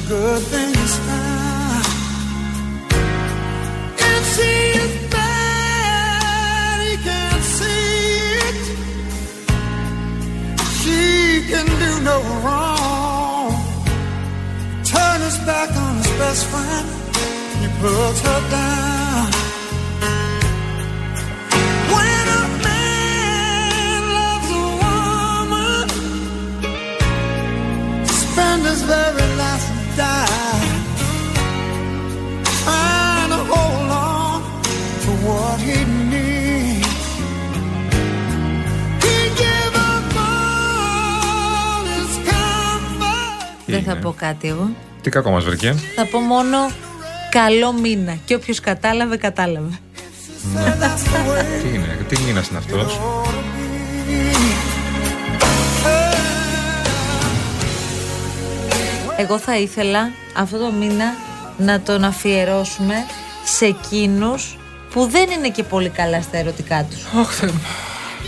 the good things found. If she is bad, he can't see it. She can do no wrong. Turn his back on his best friend, he puts her down. Πω κάτι εγώ. Τι κακό μας βρήκε. Θα πω μόνο καλό μήνα. Και όποιος κατάλαβε, κατάλαβε. That's the way Τι είναι, τι μήνας είναι αυτός; it ought to be. Εγώ θα ήθελα αυτό το μήνα να τον αφιερώσουμε σε εκείνους που δεν είναι και πολύ καλά στα ερωτικά τους.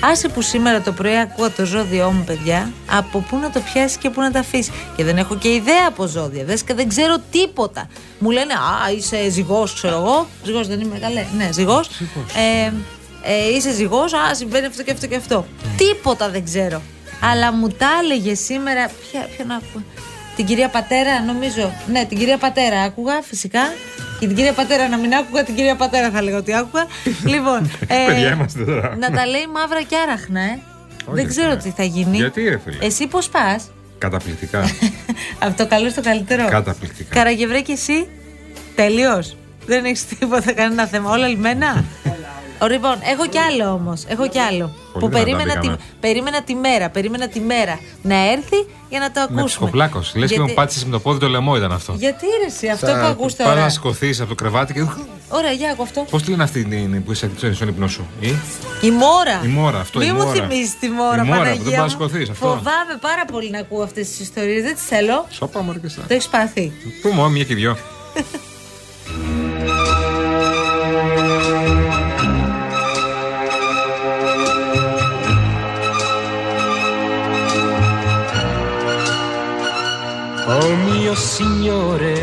Άσε που σήμερα το πρωί ακούω το ζώδιό μου, παιδιά, από πού να το πιάσεις και πού να τα αφήσεις. Και δεν έχω και ιδέα από ζώδια. Δες και δεν ξέρω τίποτα. Μου λένε Α, είσαι ζυγός, ξέρω εγώ. Ζυγός δεν είμαι καλέ. Ναι, ζυγός. Ε, ε, είσαι ζυγός, Α, συμβαίνει αυτό και αυτό και αυτό. Τίποτα δεν ξέρω. Αλλά μου τα έλεγε σήμερα. Ποια, ποιον άκουγα. Την κυρία Πατέρα, νομίζω. Ναι, την κυρία Πατέρα άκουγα, φυσικά. Και την κυρία Πατέρα να μην άκουγα, την κυρία Πατέρα θα λέγα ότι άκουγα. λοιπόν. Παιδιά είμαστε τώρα. Να τα λέει μαύρα και άραχνα, ε. Δεν ρε ξέρω φίλε. τι θα γίνει. Γιατί, ρε φίλε; Εσύ πώς πας; Καταπληκτικά. Από το καλό στο καλύτερο. Καταπληκτικά. Καραγευρέ και εσύ. Τελείως. Δεν έχεις τίποτα, κανένα θέμα. Όλα λιμένα. Ω, Λοιπόν, έχω κι άλλο όμως. Έχω κι άλλο. που δυνατά περίμενα τη, μπήκαμε. περίμενα τη μέρα, περίμενα τη μέρα να έρθει για να το Ναι, ακούσουμε. ψυχοπλάκο. Λες και Γιατί- μου πάτησες με το πόδι το λαιμό ήταν αυτό. Γιατί ρε, εσύ, αυτό που ακούς Πάρα τώρα. να σηκωθείς από το κρεβάτι και. Ωραία, για ακού αυτό. Πώς τη λένε αυτή την που είσαι στον ύπνο σου, ή; Η μόρα. Η μόρα, αυτό, Μην η μου μόρα. θυμίζει τη μόρα, Η μόρα που δεν Παναγία μπορεί να μου. σηκωθείς, αυτό. Φοβάμαι πάρα πολύ να ακούω αυτές τις ιστορίες. Δεν τις θέλω. Σώπα μου αρκετά. Το έχεις πάθει. Πού μου, μια και δυο. mio signore,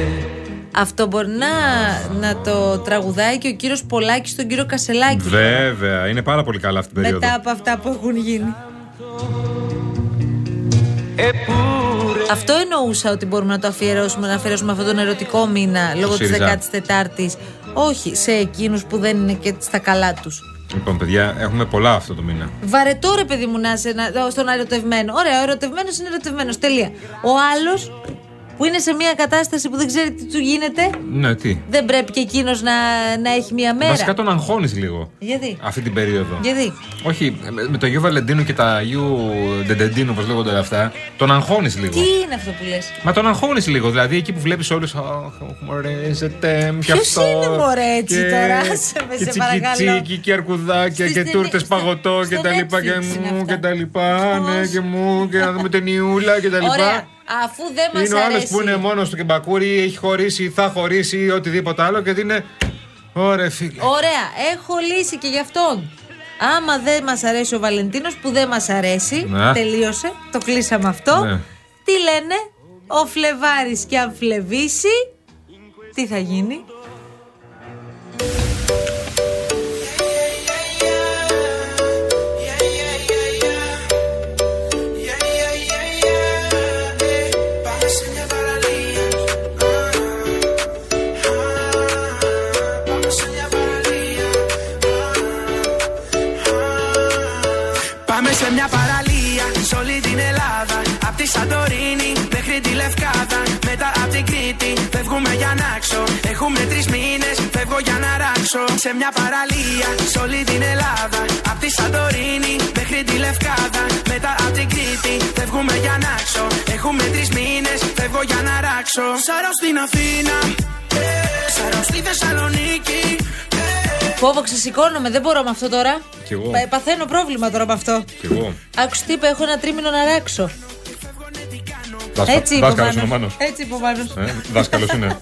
Αυτό μπορεί να, να το τραγουδάει και ο κύριος Πολάκης στον κύριο Κασελάκη. Βέβαια, είναι πάρα πολύ καλά αυτή την περίοδο. Μετά από αυτά που έχουν γίνει. eppure Αυτό εννοούσα ότι μπορούμε να το αφιερώσουμε, να αφιερώσουμε αυτόν τον ερωτικό μήνα λόγω της ΣΥΡΙΖΑ. 14η. Όχι, σε εκείνους που δεν είναι και στα καλά τους. Λοιπόν, παιδιά, έχουμε πολλά αυτό το μήνα. Βαρετό ρε παιδί μου να είσαι να- στον ερωτευμένο. Ωραία, ο ερωτευμένος είναι ερωτευμένος. Τελεία. Ο άλλος που είναι σε μια κατάσταση που δεν ξέρει τι του γίνεται, Ναι, τι; δεν πρέπει και εκείνος να, να έχει μια μέρα. Βασικά τον αγχώνεις λίγο Γιατί; αυτή την περίοδο. Γιατί; Όχι, με- με το Αγίου Βαλεντίνου και τα Αγίου Ντεντεντίνου, όπως λέγονται όλα αυτά, τον αγχώνεις λίγο. Τι είναι αυτό που λες; Μα τον αγχώνεις λίγο. Δηλαδή εκεί που βλέπεις όλους. Αχ, μωρέ, ζετέμ, και Ποιος αυτό. είναι, μωρέ, έτσι και- τώρα, άσε με, Και σε παρακαλώ. τσικιτσίκι και αρκουδάκια Στη και στενή- τούρτες στο- παγωτό και στο τα λοιπά. Και Netflix είναι μου αυτά. και τα λοιπά. Ναι, Πώς; και μου και να δούμε ταινιούλα και τα λοιπά. Ωραία. Αφού δεν μας Είναι ο άλλος αρέσει. που είναι μόνος του και μπακούρι, έχει χωρίσει, θα χωρίσει ή οτιδήποτε άλλο και είναι. Ωραία, φίλε. Ωραία, έχω λύση και γι' αυτόν. Άμα δεν μας αρέσει ο Βαλεντίνος, που δεν μας αρέσει, Ναι. τελείωσε. Το κλείσαμε αυτό. Ναι. Τι λένε, ο Φλεβάρης και αν φλεβήσει, τι θα γίνει; Όλη την Ελλάδα. Απ' τη Σαντορίνη μέχρι τη Λευκάδα. Μετά απ' την Κρήτη φεύγουμε για να ξω. Έχουμε τρεις μήνες, φεύγω για να ράξω. Σε μια παραλία σε όλη την Ελλάδα. Απ' τη Σαντορίνη μέχρι τη Λευκάδα. Μετά απ' την Κρήτη φεύγουμε για να ξω. Έχουμε τρεις μήνες, φεύγω για να ράξω. Σαρώ στην Αθήνα, σαρώ στη Θεσσαλονίκη. Φόβο, ξεσηκώνομαι, δεν μπορώ με αυτό τώρα. Κι εγώ. Πα- Παθαίνω πρόβλημα τώρα με αυτό. Κι εγώ. Άκουσε τι είπε, έχω ένα τρίμηνο να ράξω. Δάσκα- Έτσι είπε ο Δάσκαλος είναι ο Μάνος. Μάνος. Έτσι είπε ο Μάνος. Ε, Δάσκαλος είναι.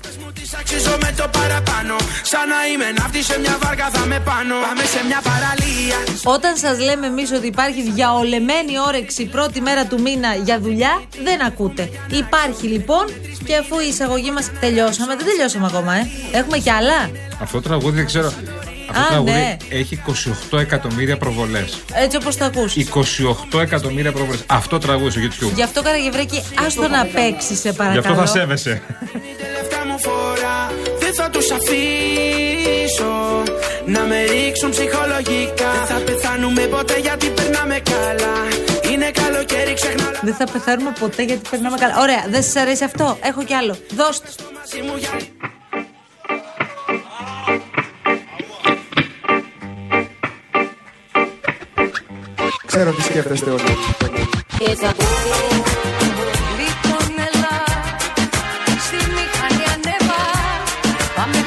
Αξίζω με το παραπάνω. Σαν να είμαι ναύτη σε μια βάρκα θα με πάνω. Πάμε σε μια παραλία. Όταν σας λέμε εμείς ότι υπάρχει διαολεμένη όρεξη πρώτη μέρα του μήνα για δουλειά, δεν ακούτε. Υπάρχει λοιπόν και αφού η εισαγωγή μας τελειώσαμε, δεν τελειώσαμε ακόμα, ε. Έχουμε κι άλλα; Αυτό το τραγούδι δεν ξέρω. Αυτό Α, το τραγούδι ναι. έχει 28 εκατομμύρια προβολές. Έτσι όπως το ακούς 28 εκατομμύρια προβολές. Αυτό το τραγούδι στο YouTube. Γι' αυτό Καραγευρέκη, άστο να παίξεις, σε Γι' παρακαλώ. αυτό θα σέβεσαι. Η τελευταία μου φορά δεν θα τους αφήσω να με ρίξουν ψυχολογικά. Δεν θα πεθάνουμε ποτέ γιατί περνάμε καλά. Είναι καλοκαίρι, ξεχνά όλα Δεν θα πεθάνουμε ποτέ γιατί περνάμε καλά. Ωραία, δεν σας αρέσει αυτό; Έχω κι άλλο. Δώστε. Ξέρω τι σκέφτεστε όλοι. Λοιπόν έλα, στη μηχανή ανέβα Πάμε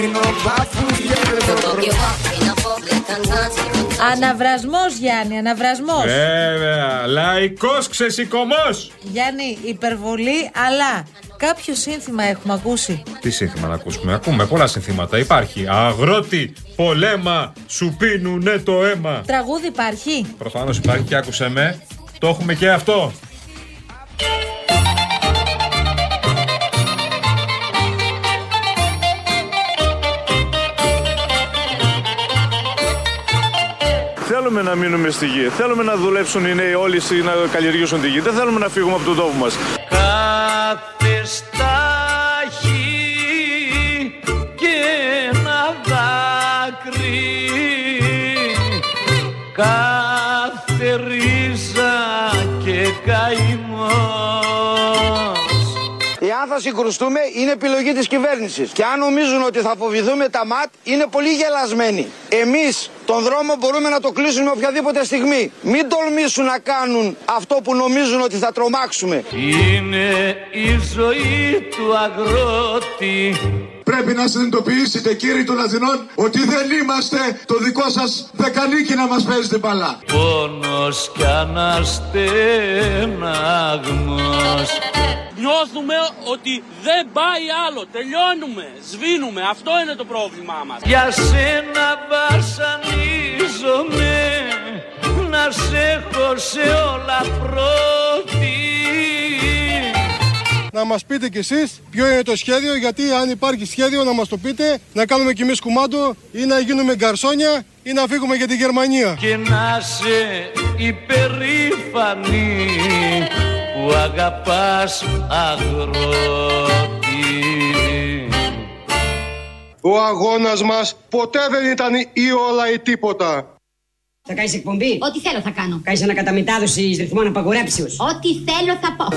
Πίνω μπαφούδια δεν το Αναβρασμός, Γιάννη, αναβρασμός. Βέβαια. Λαϊκός ξεσηκωμός. Γιάννη, υπερβολή, αλλά κάποιο σύνθημα έχουμε ακούσει. Τι σύνθημα να ακούσουμε; Ακούμε πολλά συνθήματα. Υπάρχει. Αγρότη, πολέμα, σου πίνουνε το αίμα. Τραγούδι υπάρχει; Προφανώς υπάρχει και άκουσε με. Το έχουμε και αυτό. Θέλουμε να μείνουμε στη γη. Θέλουμε να δουλέψουν οι νέοι όλοι στη- να καλλιεργήσουν τη γη. Δεν θέλουμε να φύγουμε από τον τόπο μας. Κάθε στάχη και ένα δάκρυ Κάθε ρίζα και καημός Εάν θα συγκρουστούμε, είναι επιλογή της κυβέρνησης. Και αν νομίζουν ότι θα φοβηθούμε τα ΜΑΤ, είναι πολύ γελασμένοι. Εμείς τον δρόμο μπορούμε να το κλείσουμε οποιαδήποτε στιγμή. Μην τολμήσουν να κάνουν αυτό που νομίζουν ότι θα τρομάξουμε. Είναι η ζωή του αγρότη Πρέπει να συνειδητοποιήσετε κύριοι των Αθηνών ότι δεν είμαστε το δικό σας δεκανίκι να μας παίζετε μπαλά. Πόνος κι αναστέναγμος Νιώθουμε ότι δεν πάει άλλο. Τελειώνουμε. Σβήνουμε. Αυτό είναι το πρόβλημά μας. Για σένα βασανίζομαι Να σε έχω σε όλα πρώτη Να μας πείτε κι εσείς ποιο είναι το σχέδιο, γιατί αν υπάρχει σχέδιο να μας το πείτε, να κάνουμε κι εμείς κουμάντο ή να γίνουμε γκαρσόνια ή να φύγουμε για τη Γερμανία. Και να σε υπερήφανη Που αγαπάς αγρότη Ο αγώνας μας ποτέ δεν ήταν ή όλα ή τίποτα. Θα κάνεις εκπομπή; Ό,τι θέλω θα κάνω. Κάνεις ανακαταμετάδοση ρυθμών απαγορέψεω. Ό,τι θέλω θα πω.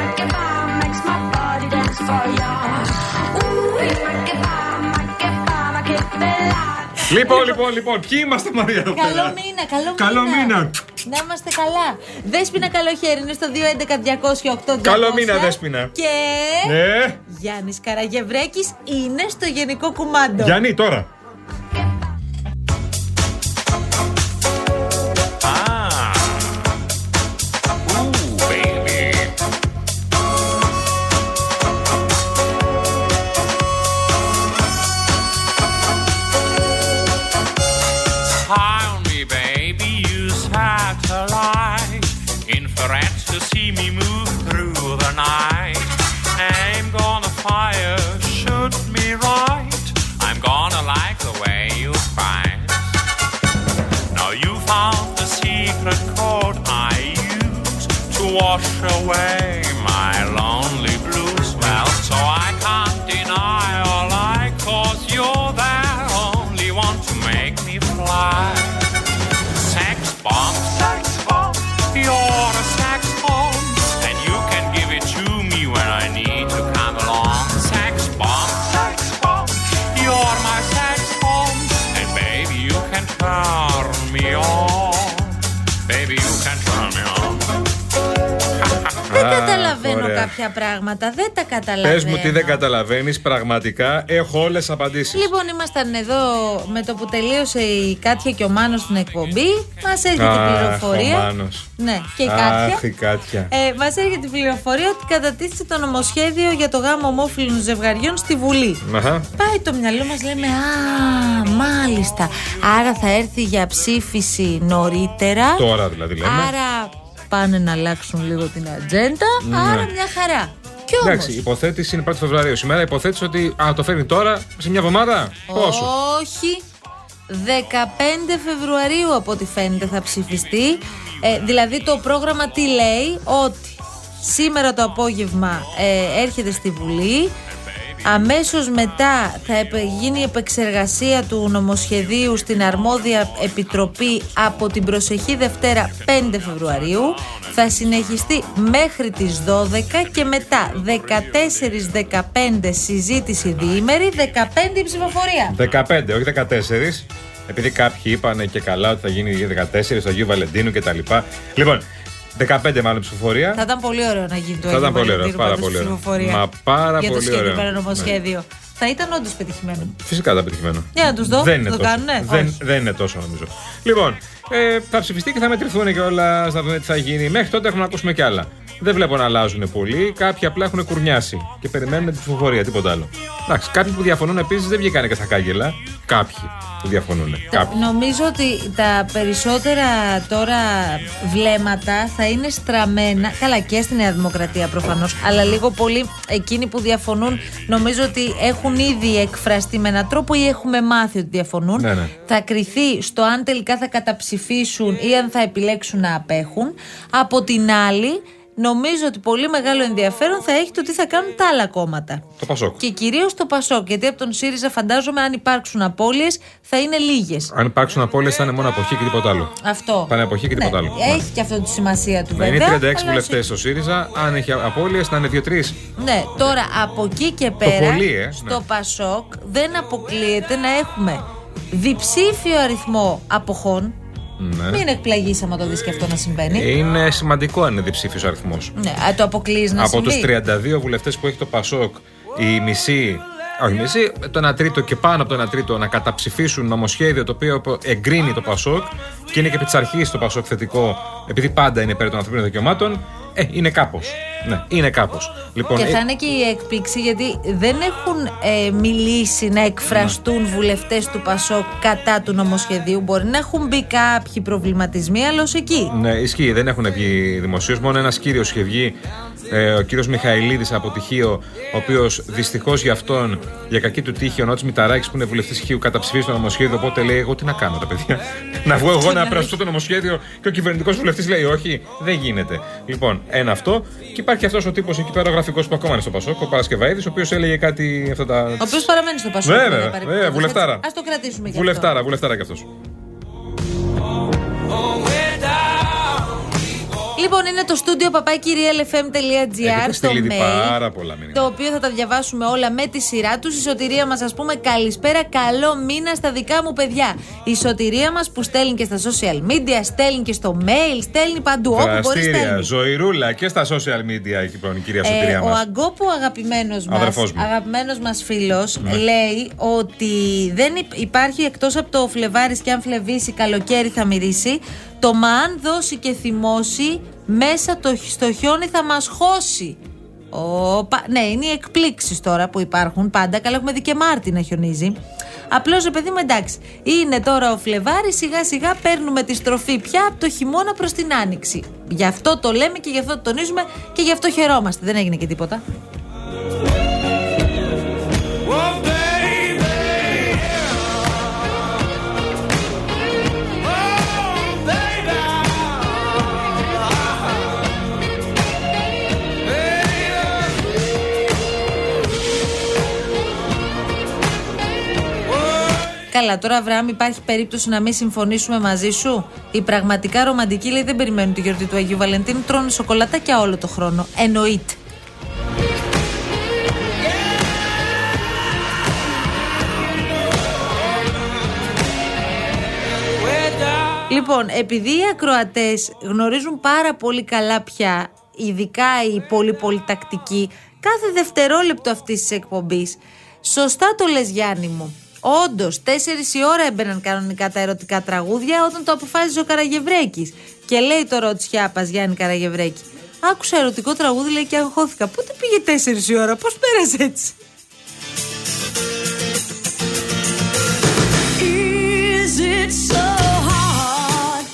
Λοιπόν, λοιπόν, λοιπόν, ποιοι είμαστε Μαρία εδώ Καλό πέρα; μήνα, καλό, Καλό μήνα. Να είμαστε καλά. Δέσποινα καλοχέρι είναι στο 211-208. Καλό μήνα, Δέσποινα. Και. Ναι. Γιάννης Καραγευρέκης είναι στο Γενικό Κουμάντο. Γιάννη, τώρα. fire, shoot me right. I'm gonna like the way you fight. Now you found the secret code I use to wash away. Καταλαβαίνω ωραία. κάποια πράγματα. Δεν τα καταλαβαίνω. Πες μου τι δεν καταλαβαίνεις, πραγματικά έχω όλες απαντήσεις. Λοιπόν, ήμασταν εδώ με το που τελείωσε η Κάτια και ο Μάνος στην εκπομπή. Μας έρχεται η πληροφορία. Ο Μάνος. Ναι, και η Αχ, Κάτια. η Κάτια. Ε, Μας έρχεται η πληροφορία ότι κατατίθεται το νομοσχέδιο για το γάμο ομόφυλων ζευγαριών στη Βουλή. Αχα. Πάει το μυαλό μας, λέμε Α, μάλιστα. Άρα θα έρθει για ψήφιση νωρίτερα. Τώρα δηλαδή λέμε. Άρα πάνε να αλλάξουν λίγο την ατζέντα. Ναι. Άρα μια χαρά. Κι όμω. Εντάξει, η υποθέτηση είναι 1η Φεβρουαρίου. Σήμερα υποθέτηση ότι α, το φέρνει τώρα σε μια εβδομάδα; Πόσο; Όχι. 15 Φεβρουαρίου από ό,τι φαίνεται θα ψηφιστεί. Ε, δηλαδή το πρόγραμμα τι λέει; Ότι σήμερα το απόγευμα ε, έρχεται στη Βουλή. Αμέσως μετά θα επε- γίνει η επεξεργασία του νομοσχεδίου στην αρμόδια επιτροπή από την προσεχή Δευτέρα 5 Φεβρουαρίου. Θα συνεχιστεί μέχρι τις 12 και μετά 14-15 συζήτηση διήμερη, 15 η ψηφοφορία. 15, όχι 14. Επειδή κάποιοι είπαν και καλά ότι θα γίνει για 14 στο Αγίου Βαλεντίνου κτλ. Λοιπόν, 15 μάλλον ψηφοφορία. Θα ήταν πολύ ωραίο να γίνει το Θα Άγιο ήταν πολύ ωραίο, Βαλεντίνου πάρα πάντως πολύ ωραίο. ψηφοφορία Μα πάρα για το πολύ συγκεκριμένο ωραίο. Ναι. νομοσχέδιο. Θα ήταν όντως πετυχημένο. Φυσικά ήταν πετυχημένο. Για να τους δω, Δεν είναι το τόσο. κάνουνε; Δεν, Όχι. δεν είναι τόσο νομίζω. Λοιπόν, ε, θα ψηφιστεί και θα μετρηθούν και όλα. Να δούμε τι θα γίνει. Μέχρι τότε έχουμε να ακούσουμε κι άλλα. Δεν βλέπω να αλλάζουν πολύ. Κάποιοι απλά έχουν κουρνιάσει και περιμένουν τη ψηφοφορία, τίποτα άλλο. Εντάξει, κάποιοι που διαφωνούν επίσης δεν βγήκαν και στα κάγκελα. Κάποιοι που διαφωνούν. Κάποιοι. Νομίζω ότι τα περισσότερα τώρα βλέμματα θα είναι στραμμένα, καλά και στη Νέα Δημοκρατία προφανώς, αλλά λίγο πολύ εκείνοι που διαφωνούν νομίζω ότι έχουν ήδη εκφραστεί με έναν τρόπο ή έχουμε μάθει ότι διαφωνούν. Ναι, ναι. Θα κριθεί στο αν τελικά θα καταψηφίσουν ή αν θα επιλέξουν να απέχουν. Από την άλλη, νομίζω ότι πολύ μεγάλο ενδιαφέρον θα έχει το τι θα κάνουν τα άλλα κόμματα. Το Πασόκ. Και κυρίως το Πασόκ, γιατί από τον ΣΥΡΙΖΑ φαντάζομαι αν υπάρξουν απώλειες θα είναι λίγες. Αν υπάρξουν απώλειες, θα είναι μόνο αποχή και τίποτα άλλο. Αυτό. Πάνε αποχή και τίποτα Ναι, άλλο. Έχει και αυτό τη σημασία του Να βέβαια. είναι 36 αλλά βουλευτές σε- στο ΣΥΡΙΖΑ. Αν έχει απώλειες, να είναι 2-3. Ναι, τώρα από εκεί και πέρα πολύ, ε, στο ναι. Πασόκ δεν αποκλείεται να έχουμε διψήφιο αριθμό αποχών. Ναι. Μην εκπλαγείς άμα το δεις και αυτό να συμβαίνει. Είναι σημαντικό αν είναι διψήφιος αριθμός. Ναι, α, το αποκλείεις να Από τους συμβεί. 32 βουλευτές που έχει το Πασόκ, η μισή. Όχι, μισή, το 1 τρίτο και πάνω από το 1 τρίτο να καταψηφίσουν νομοσχέδιο το οποίο εγκρίνει το Πασόκ και είναι και επί της αρχής το Πασόκ θετικό, επειδή πάντα είναι υπέρ των ανθρωπίνων δικαιωμάτων. Ε, είναι κάπως. Ναι, είναι κάπως. Λοιπόν, Και ε, θα είναι και η έκπληξη γιατί δεν έχουν ε, μιλήσει να εκφραστούν βουλευτές του Πασόκ κατά του νομοσχεδίου. Μπορεί να έχουν μπει κάποιοι προβληματισμοί, αλλά ως εκεί. Ναι, ισχύει, δεν έχουν βγει δημοσίως. Μόνο ένας κύριος είχε βγει, ε, ο κύριος Μιχαηλίδης από τυχείο, ο οποίος δυστυχώς για αυτόν, για κακή του τύχη, ο Νότη Μηταράκης που είναι βουλευτής Χίου, καταψηφίσει το νομοσχέδιο. Οπότε λέει: Εγώ τι να κάνω, τα παιδιά; να βγω εγώ να περάσω το νομοσχέδιο και ο κυβερνητικός βουλευτής λέει: Όχι, δεν γίνεται. Λοιπόν, ένα αυτό. Και υπάρχει αυτός ο τύπος εκεί πέρα, ο γραφικός που ακόμα είναι στο Πασόκ, ο Παρασκευαίδης, ο οποίος έλεγε κάτι. Αυτά τα... Ο οποίος παραμένει στο Πασόκ. Βέβαια, βέβαια, βέβαια, παρεμπιπτόντως, βουλευτάρα. έτσι. Ας το κρατήσουμε για αυτό. Βουλευτάρα, βουλευτάρα κι αυτός. Λοιπόν, είναι το στούντιο παπάκυριαλεφm.gr Έχετε στο στείλει ήδη mail. πάρα πολλά μήνυμα. Το οποίο θα τα διαβάσουμε όλα με τη σειρά τους. Η σωτηρία μας, ας πούμε, καλησπέρα, καλό μήνα στα δικά μου παιδιά. Η σωτηρία μας που στέλνει και στα social media, στέλνει και στο mail, στέλνει παντού. Όπου μπορεί Δραστήρια, στέλνει. ζωηρούλα και στα social media λοιπόν, η κυρία Ε, Σωτηρία ο μας. Αγκόπου αγαπημένος μας, Αδερφός μου. αγαπημένος μας φίλος Ναι. λέει ότι δεν υ- υπάρχει εκτός από το φλεβάρις και αν φλεβήσει καλοκαίρι θα μυρίσει το μα αν δώσει και θυμώσει μέσα το, χ- στο χιόνι θα μας χώσει. Οπα, ναι, είναι οι εκπλήξεις τώρα που υπάρχουν πάντα. Καλά, έχουμε δει και Μάρτι να χιονίζει. Απλώς, παιδί μου, εντάξει. Είναι τώρα ο Φλεβάρης, σιγά σιγά παίρνουμε τη στροφή πια από το χειμώνα προς την άνοιξη. Γι' αυτό το λέμε και γι' αυτό το τονίζουμε και γι' αυτό χαιρόμαστε. Δεν έγινε και τίποτα. Καλά, τώρα Αβραάμ, υπάρχει περίπτωση να μην συμφωνήσουμε μαζί σου; Οι πραγματικά ρομαντικοί λέει δεν περιμένουν τη γιορτή του Αγίου Βαλεντίνου, τρώνε σοκολατάκια όλο το χρόνο. Εννοείται. Λοιπόν, επειδή οι ακροατές γνωρίζουν πάρα πολύ καλά πια, ειδικά οι πολύ πολύ τακτικοί, κάθε δευτερόλεπτο αυτής της εκπομπής, σωστά το λες Γιάννη μου. Όντως, 4 η ώρα έμπαιναν κανονικά τα ερωτικά τραγούδια όταν το αποφάσιζε ο Καραγευρέκης. Και λέει τώρα ο Τσιάπα Γιάννη Καραγευρέκη. Άκουσα ερωτικό τραγούδι, λέει και αγχώθηκα. Πότε πήγε 4 η ώρα, πώς πέρασε έτσι; Is it so hard?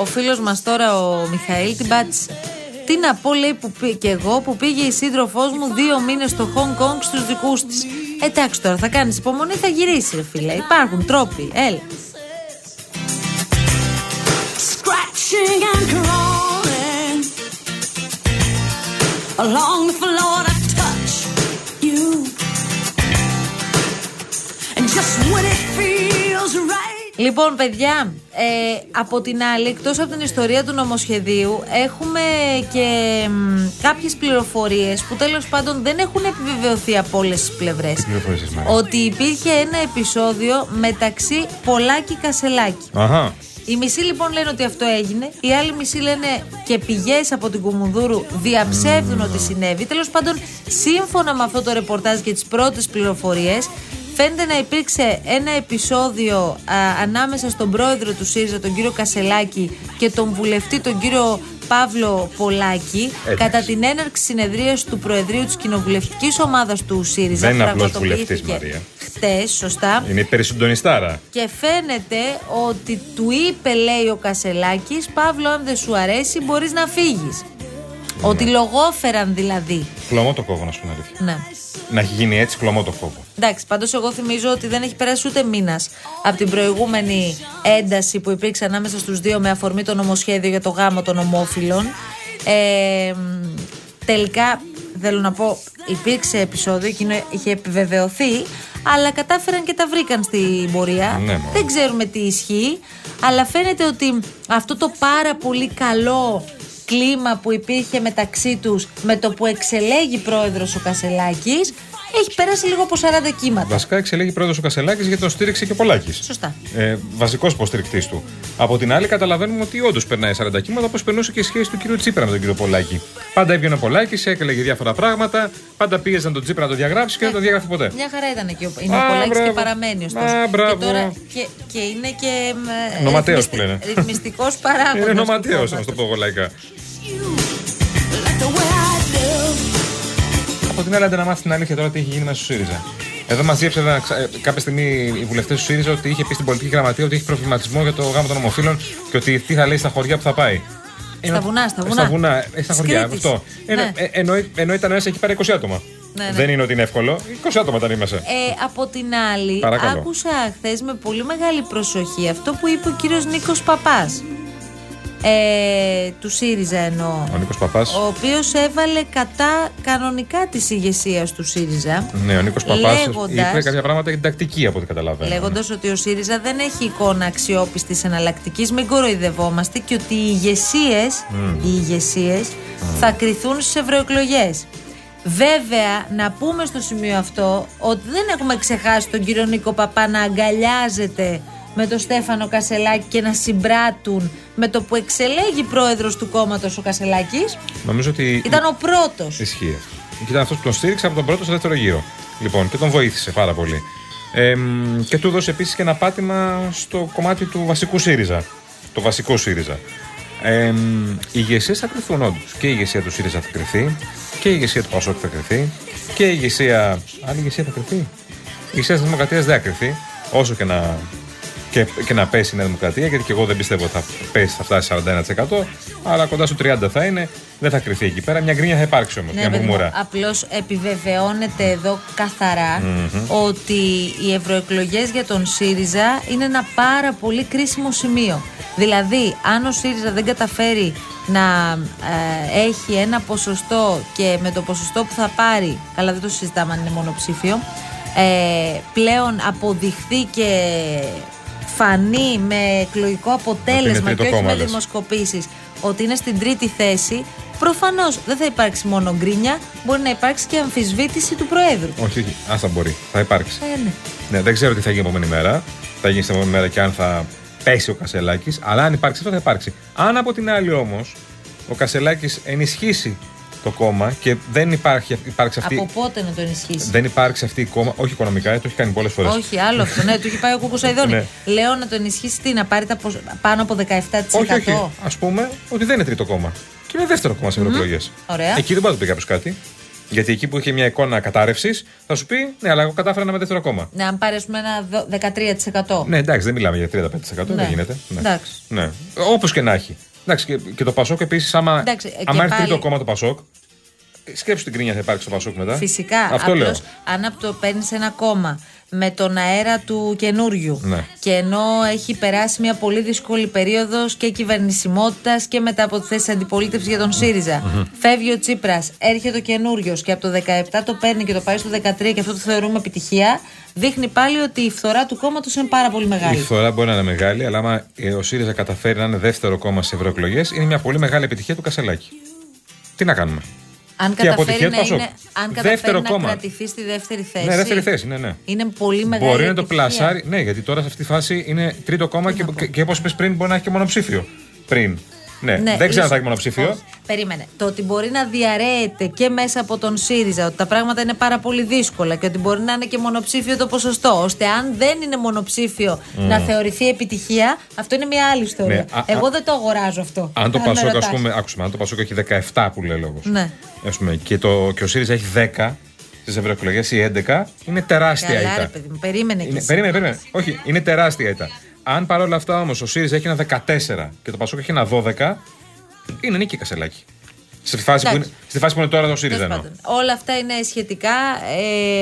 Ο φίλος μας τώρα ο Μιχαήλ την πάτησε. Τι να πω λέει που πή- και εγώ που πήγε η σύντροφός μου δύο μήνες στο Hong Kong στους δικούς της. Εντάξει τώρα, θα κάνεις υπομονή, θα γυρίσει, φίλε. Υπάρχουν τρόποι. Έλ. Λοιπόν, παιδιά, ε, από την άλλη, εκτός από την ιστορία του νομοσχεδίου, έχουμε και μ, κάποιες πληροφορίες που τέλος πάντων δεν έχουν επιβεβαιωθεί από όλες τις πλευρές. Πληροφορίες, Μαρία; Ότι υπήρχε ένα επεισόδιο μεταξύ Πολάκη Κασελάκη. Αχα. Οι μισοί λοιπόν λένε ότι αυτό έγινε, οι άλλοι μισοί λένε και πηγές από την Κουμουνδούρου διαψεύδουν ότι συνέβη. Τέλος πάντων, σύμφωνα με αυτό το ρεπορτάζ και τις πρώτες πληροφορίες, φαίνεται να υπήρξε ένα επεισόδιο α, ανάμεσα στον πρόεδρο του ΣΥΡΙΖΑ, τον κύριο Κασελάκη, και τον βουλευτή, τον κύριο Παύλο Πολάκη, Εντάξει. κατά την έναρξη συνεδρίας του Προεδρείου της κοινοβουλευτικής ομάδας του ΣΥΡΙΖΑ. Δεν είναι που απλός πραγματοποιήθηκε βουλευτής, Μαρία. Χτες, σωστά. Είναι υπερσυντονιστάρα. Και φαίνεται ότι του είπε, λέει ο Κασελάκης, Παύλο, αν δεν σου αρέσει, μπορείς να φύγεις. Ότι λογόφεραν δηλαδή. Κλωμό το κόβω, να σου πω την αλήθεια. Ναι. Να έχει γίνει έτσι, κλωμό το κόβω. Εντάξει, πάντως εγώ θυμίζω ότι δεν έχει περάσει ούτε μήνας από την προηγούμενη ένταση που υπήρξε ανάμεσα στους δύο με αφορμή το νομοσχέδιο για το γάμο των ομόφυλων. Ε, μ, τελικά, θέλω να πω, υπήρξε επεισόδιο, εκείνο είχε επιβεβαιωθεί, αλλά κατάφεραν και τα βρήκαν στην πορεία. Ναι, μωρέ. δεν ξέρουμε τι ισχύει, αλλά φαίνεται ότι αυτό το πάρα πολύ καλό κλίμα που υπήρχε μεταξύ τους με το που εξελέγει πρόεδρος ο Κασελάκης έχει περάσει λίγο από 40 κύματα. Βασικά εξελέγει πρόεδρος ο Κασελάκης γιατί τον στήριξε και ο Πολάκης. Σωστά. Ε, Βασικός υποστηρικτής του. Από την άλλη, καταλαβαίνουμε ότι όντως περνάει 40 κύματα όπως περνούσε και η σχέση του κύριου Τσίπρα με τον κύριο Πολάκη. Πάντα έβγαινε ο Πολάκης, έκλαιγε διάφορα πράγματα, πάντα πίεζαν τον Τσίπρα να το διαγράψει και δεν το διαγράφει ποτέ. Μια χαρά ήταν και ο, είναι Α, ο Πολάκης και μπράβο. παραμένει ωστόσο. Α, μπράβο. Και, τώρα, και, και είναι και ε, Νοματέος ρυθμιστη- που λένε. ρυθμιστικός παράγοντας. Είναι του νοματέος, κόμματος. να το πω εγώ λαϊκά. The way I do. Από την άλλη, άντε να μάθεις την αλήθεια τώρα τι έχει γίνει μέσα στο ΣΥΡΙΖΑ. Εδώ μαζίεψε ένα ξα- ε, κάποια στιγμή οι βουλευτές του ΣΥΡΙΖΑ ότι είχε πει στην πολιτική γραμματεία ότι έχει προβληματισμό για το γάμο των ομοφύλων και ότι τι θα λέει στα χωριά που θα πάει. Στα βουνά, στα βουνά. Στα βουνά, ε, στα χωριά. Της Αυτό. Κρήτης. Ενώ, Ναι. ε, ενώ, ενώ ήταν μέσα εκεί πέρα 20 άτομα. Ναι, ναι. Δεν είναι ότι είναι εύκολο. 20 άτομα ήταν μέσα. Ε, από την άλλη, Παρακαλώ. άκουσα χθες με πολύ μεγάλη προσοχή αυτό που είπε ο κύριος Νίκος Παπάς. Ε, του ΣΥΡΙΖΑ εννοώ. Ο Νίκος Παπάς. Ο οποίος έβαλε κατά κανονικά της ηγεσίας του ΣΥΡΙΖΑ. Ναι, ο Νίκος Παπάς λέγοντας- είπε κάποια πράγματα για την τακτική από ό,τι καταλαβαίνω. Λέγοντας ότι ο ΣΥΡΙΖΑ δεν έχει εικόνα αξιόπιστης εναλλακτικής, μην κοροϊδευόμαστε και ότι οι ηγεσίες οι ηγεσίες θα κρυθούν στις ευρωεκλογές. Βέβαια, να πούμε στο σημείο αυτό ότι δεν έχουμε ξεχάσει τον κύριο Νίκο Παπά να αγκαλιάζεται με τον Στέφανο Κασελάκη και να συμπράττουν με το που εξελέγει πρόεδρος του κόμματος ο Κασελάκης. Νομίζω ότι. Ήταν ο πρώτος. Ισχύει αυτό. Και ήταν αυτός που τον στήριξε από τον πρώτο στο δεύτερο γύρο. Λοιπόν, και τον βοήθησε πάρα πολύ. Ε, μ, και του έδωσε επίσης και ένα πάτημα στο κομμάτι του βασικού ΣΥΡΙΖΑ. Το βασικό ΣΥΡΙΖΑ. Ε, μ, οι ηγεσίες θα κρυθούν όντως. Και η ηγεσία του ΣΥΡΙΖΑ θα κρυθεί. Και η ηγεσία του ΠΑΣΟΚ θα κρυθεί. Και η ηγεσία. Άλλη ηγεσία θα κρυθεί. Η ηγεσία τη Δημοκρατίας δεν θα κρυθεί. Όσο και να, και, και να πέσει η Νέα Δημοκρατία, γιατί και εγώ δεν πιστεύω ότι θα πέσει, θα φτάσει 41%, αλλά κοντά στο 30% θα είναι, δεν θα κρυθεί εκεί πέρα. Μια γκρίνια θα υπάρξει όμως, μια μουρμουρά. Απλώς επιβεβαιώνεται εδώ καθαρά Μμμ. ότι οι ευρωεκλογές για τον ΣΥΡΙΖΑ είναι ένα πάρα πολύ κρίσιμο σημείο. Δηλαδή, αν ο ΣΥΡΙΖΑ δεν καταφέρει να ε, έχει ένα ποσοστό και με το ποσοστό που θα πάρει, καλά δεν το συζητάμε αν είναι μονοψήφιο, ε, πλέον αποδειχθεί και φανεί με εκλογικό αποτέλεσμα τρίτο και όχι κόμμα, με λες. δημοσκοπήσεις ότι είναι στην τρίτη θέση, προφανώς δεν θα υπάρξει μόνο γκρίνια, μπορεί να υπάρξει και αμφισβήτηση του Προέδρου. Όχι, όχι, άστα μπορεί. Θα υπάρξει. Ε, ναι. Ναι, δεν ξέρω τι θα γίνει την επόμενη μέρα. Θα γίνει στην επόμενη μέρα και αν θα πέσει ο Κασελάκης. Αλλά αν υπάρξει αυτό θα υπάρξει. Αν από την άλλη όμως ο Κασελάκης ενισχύσει το κόμμα και δεν υπάρχει, υπάρξει αυτή. Από πότε να το ενισχύσει; Δεν υπάρξει αυτή η κόμμα, όχι οικονομικά, ε, το έχει κάνει πολλές φορές. Όχι, άλλο αυτό. Ναι, του έχει πάει ο Κούκος Σαϊδόνη. Ναι. Λέω να το ενισχύσει τι, να πάρει τα ποσο- πάνω από 17%. όχι, όχι. Α πούμε ότι δεν είναι τρίτο κόμμα. Και είναι δεύτερο κόμμα σε ευρωεκλογές. Ωραία. Εκεί δεν μπορεί να το πει κάποιος κάτι. Γιατί εκεί που είχε μια εικόνα κατάρρευσης, θα σου πει Ναι, αλλά εγώ κατάφερα να είμαι δεύτερο κόμμα. Ναι, αν πάρει ας πούμε, ένα δο- 13%. Ναι, εντάξει, δεν μιλάμε για 35%. Ναι. Δεν γίνεται. Ναι. Εντάξει. Ναι. Όπως και να έχει. Εντάξει, και, και το Πασόκ επίσης, άμα, Εντάξει, ε, άμα και έρθει πάλι- τρίτο κόμμα το Πασόκ, σκέψου την κρίνια θα υπάρξει στο Πασόκ μετά. Φυσικά. Αυτό απλώς, λέω. αν από το παίρνεις ένα κόμμα με τον αέρα του καινούριου Ναι. και ενώ έχει περάσει μια πολύ δύσκολη περίοδος και κυβερνησιμότητας και μετά από τη θέση αντιπολίτευσης για τον ΣΥΡΙΖΑ. Φεύγει ο Τσίπρας, έρχεται ο καινούριος και από το 17 το παίρνει και το πάει στο 13 και αυτό το θεωρούμε επιτυχία. Δείχνει πάλι ότι η φθορά του κόμματος είναι πάρα πολύ Η μεγάλη. φθορά μπορεί να είναι μεγάλη, αλλά άμα ε, ο ΣΥΡΙΖΑ καταφέρει να είναι δεύτερο κόμμα στις ευρωεκλογές, είναι μια πολύ μεγάλη επιτυχία του Κασελάκη. Τι να κάνουμε; Αν Και αποτυχία καταφέρει, του να, Πασόκ. είναι, αν καταφέρει Δεύτερο να κόμμα. κρατηθεί στη δεύτερη θέση. Ναι, δεύτερη θέση, ναι, ναι. Είναι πολύ μεγάλη Μπορεί να το επιτυχία. πλασάρει. Ναι, γιατί τώρα σε αυτή τη φάση είναι τρίτο κόμμα και, και, και όπως είπε πριν, μπορεί να έχει και μονοψήφιο. Πριν. Ναι, Ναι, δεν ξέρω αν ίσως- θα έχει μονοψήφιο. Όχι. Περίμενε. Το ότι μπορεί να διαρρέεται και μέσα από τον ΣΥΡΙΖΑ, ότι τα πράγματα είναι πάρα πολύ δύσκολα και ότι μπορεί να είναι και μονοψήφιο το ποσοστό, ώστε αν δεν είναι μονοψήφιο Mm. να θεωρηθεί επιτυχία, αυτό είναι μια άλλη ιστορία. Ναι, α- Εγώ α- δεν το αγοράζω αυτό. Αν το με Πασόκ, ας ρωτάς. πούμε, άκουσε, αν το Πασόκ έχει 17 που λέει λόγος. Ναι. Ας πούμε, και, το, και ο ΣΥΡΙΖΑ έχει 10 στις ευρωεκλογές ή 11, είναι τεράστια Καλά, ήττα. ρε παιδί μου, περίμενε κι Είναι, εσύ. περίμενε, περίμενε. Όχι, είναι τεράστια ήττα. Αν παρόλα αυτά όμως ο ΣΥΡΙΖΑ έχει ένα 14 και το Πασόκ έχει ένα 12, είναι νίκη Κασελάκη. Στη φάση, που είναι, Εντάξει. στη φάση που είναι τώρα το ΣΥΡΙΖΑ Τέλος εννοώ. πάντων, Όλα αυτά είναι σχετικά.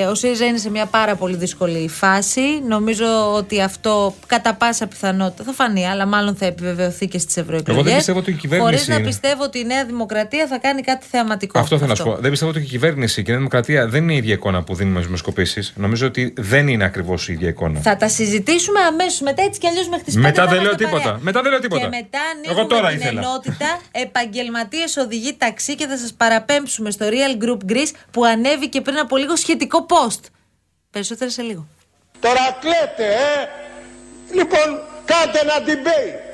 Ε, ο ΣΥΡΙΖΑ είναι σε μια πάρα πολύ δύσκολη φάση. Νομίζω ότι αυτό κατά πάσα πιθανότητα θα φανεί, αλλά μάλλον θα επιβεβαιωθεί και στις ευρωεκλογές. Εγώ δεν πιστεύω ότι η κυβέρνηση Χωρίς να είναι. πιστεύω ότι η Νέα Δημοκρατία θα κάνει κάτι θεαματικό. Αυτό θέλω να σου πω. Δεν πιστεύω ότι η κυβέρνηση και η Νέα Δημοκρατία δεν είναι η ίδια εικόνα που δίνουμε στι δημοσκοπήσει. Νομίζω ότι δεν είναι ακριβώς η ίδια εικόνα. Θα τα συζητήσουμε αμέσως μετά, έτσι κι αλλιώς μέχρι τις 5 Μετά θα δεν λέω είμαστε τίποτα. παρέα. Μετά δεν λέω τίποτα. Και μετά ανοίγουμε Εγώ τώρα την ήθελα. ενότητα επαγγελματίες οδηγοί ταξί και θα σας παραπέμψουμε στο Real Group Greece που ανέβηκε πριν από λίγο σχετικό post. Περισσότερα σε λίγο. Τώρα κλαίτε, ε! Λοιπόν, κάντε ένα debate.